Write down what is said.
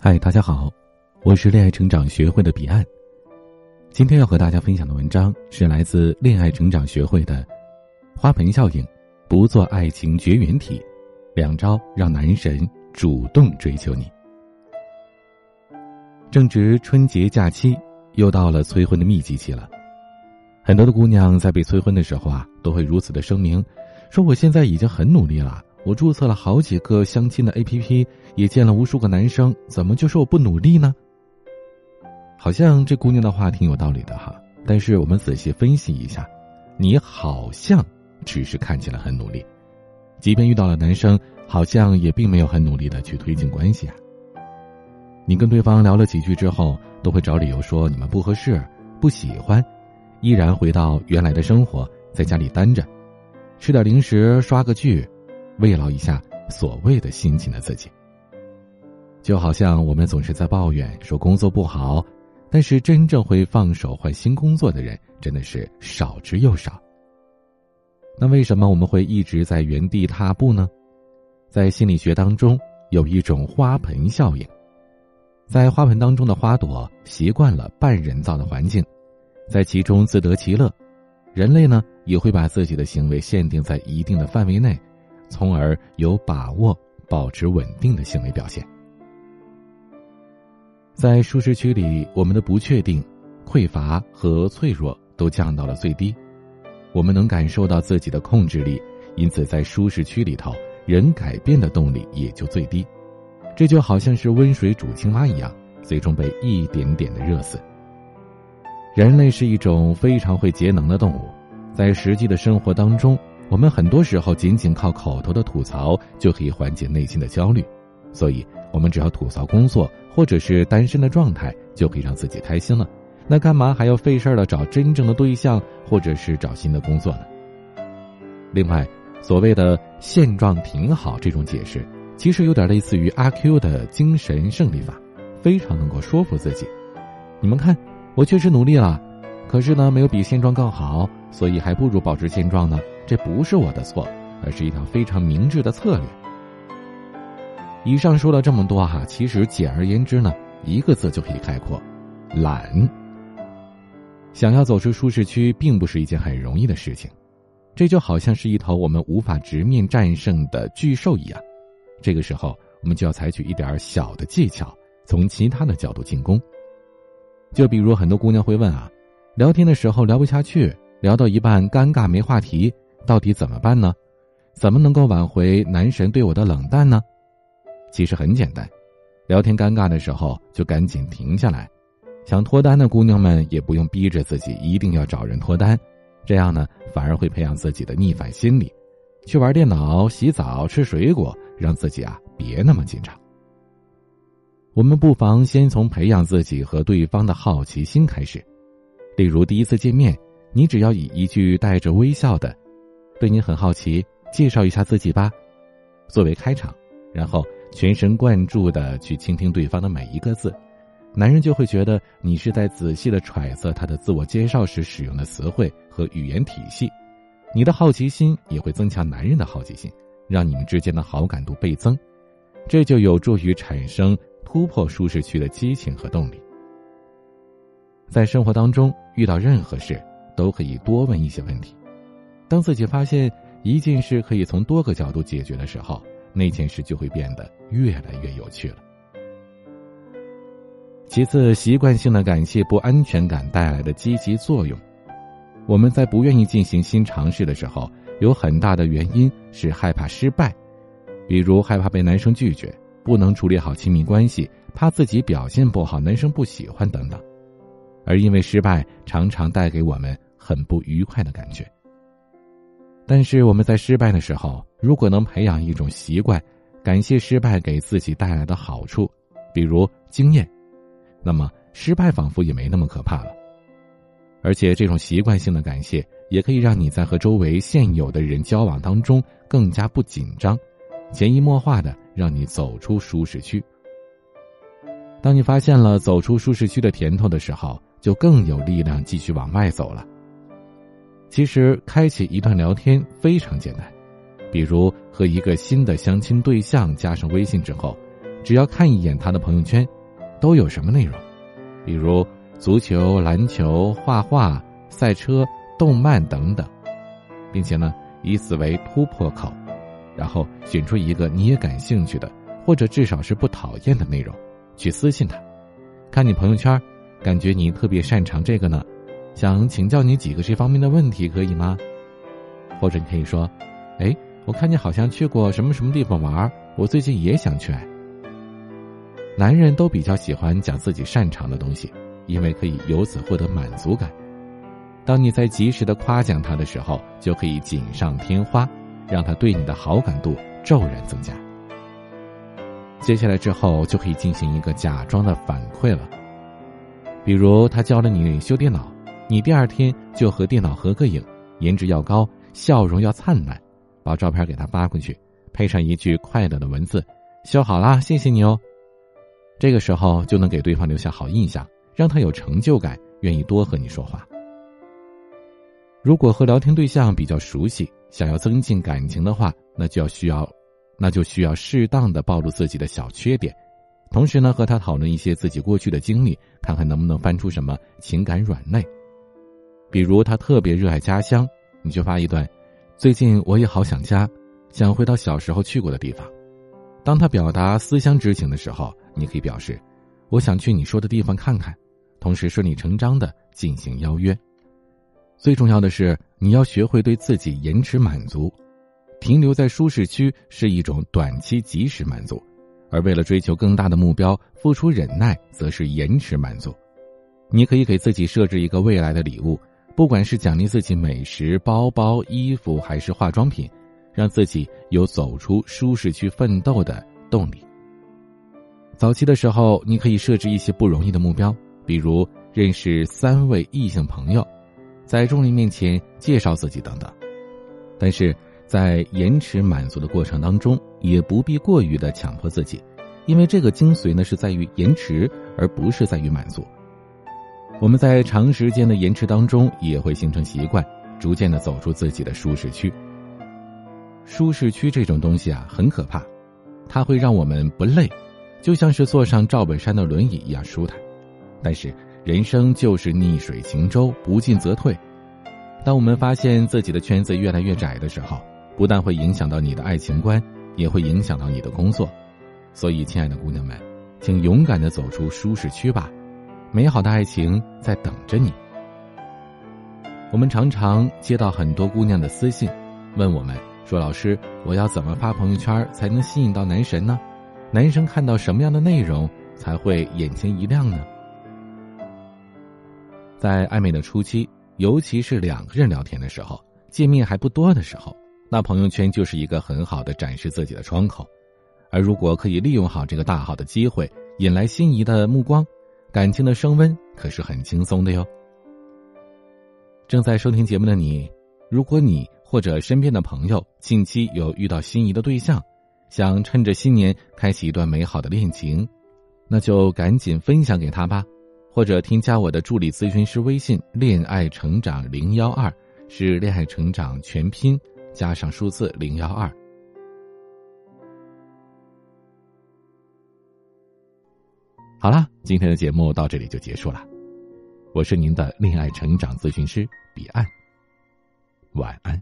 嗨，大家好，我是恋爱成长学会的彼岸。今天要和大家分享的文章是来自恋爱成长学会的《花盆效应》，不做爱情绝缘体，两招让男神主动追求你。正值春节假期，又到了催婚的密集期了。很多的姑娘在被催婚的时候啊，都会如此的声明，说我现在已经很努力了。我注册了好几个相亲的 A P P，也见了无数个男生，怎么就说我不努力呢？好像这姑娘的话挺有道理的哈，但是我们仔细分析一下，你好像只是看起来很努力，即便遇到了男生，好像也并没有很努力的去推进关系啊。你跟对方聊了几句之后，都会找理由说你们不合适、不喜欢，依然回到原来的生活，在家里待着，吃点零食，刷个剧。慰劳一下所谓的心情的自己，就好像我们总是在抱怨说工作不好，但是真正会放手换新工作的人真的是少之又少。那为什么我们会一直在原地踏步呢？在心理学当中有一种花盆效应，在花盆当中的花朵习惯了半人造的环境，在其中自得其乐，人类呢也会把自己的行为限定在一定的范围内。从而有把握保持稳定的行为表现。在舒适区里，我们的不确定、匮乏和脆弱都降到了最低，我们能感受到自己的控制力，因此在舒适区里头，人改变的动力也就最低。这就好像是温水煮青蛙一样，最终被一点点的热死。人类是一种非常会节能的动物，在实际的生活当中。我们很多时候仅仅靠口头的吐槽就可以缓解内心的焦虑，所以我们只要吐槽工作或者是单身的状态就可以让自己开心了。那干嘛还要费事儿的找真正的对象或者是找新的工作呢？另外，所谓的现状挺好这种解释，其实有点类似于阿 Q 的精神胜利法，非常能够说服自己。你们看，我确实努力了，可是呢，没有比现状更好，所以还不如保持现状呢。这不是我的错，而是一条非常明智的策略。以上说了这么多哈，其实简而言之呢，一个字就可以概括：懒。想要走出舒适区，并不是一件很容易的事情。这就好像是一头我们无法直面战胜的巨兽一样，这个时候我们就要采取一点小的技巧，从其他的角度进攻。就比如很多姑娘会问啊，聊天的时候聊不下去，聊到一半尴尬没话题。到底怎么办呢？怎么能够挽回男神对我的冷淡呢？其实很简单，聊天尴尬的时候就赶紧停下来。想脱单的姑娘们也不用逼着自己一定要找人脱单，这样呢反而会培养自己的逆反心理，去玩电脑、洗澡、吃水果，让自己啊别那么紧张。我们不妨先从培养自己和对方的好奇心开始，例如第一次见面，你只要以一句带着微笑的。对你很好奇，介绍一下自己吧，作为开场，然后全神贯注的去倾听对方的每一个字，男人就会觉得你是在仔细的揣测他的自我介绍时使用的词汇和语言体系，你的好奇心也会增强男人的好奇心，让你们之间的好感度倍增，这就有助于产生突破舒适区的激情和动力。在生活当中遇到任何事，都可以多问一些问题。当自己发现一件事可以从多个角度解决的时候，那件事就会变得越来越有趣了。其次，习惯性的感谢不安全感带来的积极作用。我们在不愿意进行新尝试的时候，有很大的原因是害怕失败，比如害怕被男生拒绝，不能处理好亲密关系，怕自己表现不好，男生不喜欢等等。而因为失败常常带给我们很不愉快的感觉。但是我们在失败的时候，如果能培养一种习惯，感谢失败给自己带来的好处，比如经验，那么失败仿佛也没那么可怕了。而且这种习惯性的感谢，也可以让你在和周围现有的人交往当中更加不紧张，潜移默化的让你走出舒适区。当你发现了走出舒适区的甜头的时候，就更有力量继续往外走了。其实，开启一段聊天非常简单，比如和一个新的相亲对象加上微信之后，只要看一眼他的朋友圈，都有什么内容，比如足球、篮球、画画、赛车、动漫等等，并且呢，以此为突破口，然后选出一个你也感兴趣的，或者至少是不讨厌的内容，去私信他，看你朋友圈，感觉你特别擅长这个呢，想请教你几个这方面的问题，可以吗？或者你可以说，哎，我看你好像去过什么什么地方玩，我最近也想去。男人都比较喜欢讲自己擅长的东西，因为可以由此获得满足感。当你在及时的夸奖他的时候，就可以锦上添花，让他对你的好感度骤然增加。接下来之后就可以进行一个假装的反馈了，比如他教了你修电脑，你第二天就和电脑合个影，颜值要高，笑容要灿烂，把照片给他发过去，配上一句快乐的文字：“修好啦，谢谢你哦。”这个时候就能给对方留下好印象，让他有成就感，愿意多和你说话。如果和聊天对象比较熟悉，想要增进感情的话，那就要需要，那就需要适当的暴露自己的小缺点，同时呢和他讨论一些自己过去的经历，看看能不能翻出什么情感软肋。比如他特别热爱家乡，你就发一段：“最近我也好想家，想回到小时候去过的地方。”当他表达思乡之情的时候。你可以表示，我想去你说的地方看看，同时顺理成章的进行邀约。最重要的是，你要学会对自己延迟满足，停留在舒适区是一种短期及时满足，而为了追求更大的目标，付出忍耐则是延迟满足。你可以给自己设置一个未来的礼物，不管是奖励自己美食、包包、衣服，还是化妆品，让自己有走出舒适区奋斗的动力。早期的时候，你可以设置一些不容易的目标，比如认识三位异性朋友，在众人面前介绍自己等等。但是在延迟满足的过程当中，也不必过于的强迫自己，因为这个精髓呢是在于延迟，而不是在于满足。我们在长时间的延迟当中，也会形成习惯，逐渐的走出自己的舒适区。舒适区这种东西啊，很可怕，它会让我们不累。就像是坐上赵本山的轮椅一样舒坦，但是人生就是逆水行舟，不进则退。当我们发现自己的圈子越来越窄的时候，不但会影响到你的爱情观，也会影响到你的工作。所以，亲爱的姑娘们，请勇敢的走出舒适区吧，美好的爱情在等着你。我们常常接到很多姑娘的私信，问我们说：“老师，我要怎么发朋友圈才能吸引到男神呢？”男生看到什么样的内容才会眼前一亮呢？在暧昧的初期，尤其是两个人聊天的时候，见面还不多的时候，那朋友圈就是一个很好的展示自己的窗口。而如果可以利用好这个大好的机会，引来心仪的目光，感情的升温可是很轻松的哟。正在收听节目的你，如果你或者身边的朋友近期有遇到心仪的对象，想趁着新年开启一段美好的恋情，那就赶紧分享给他吧，或者添加我的助理咨询师微信“恋爱成长零幺二”，是恋爱成长全拼加上数字零幺二。好了，今天的节目到这里就结束了，我是您的恋爱成长咨询师彼岸，晚安。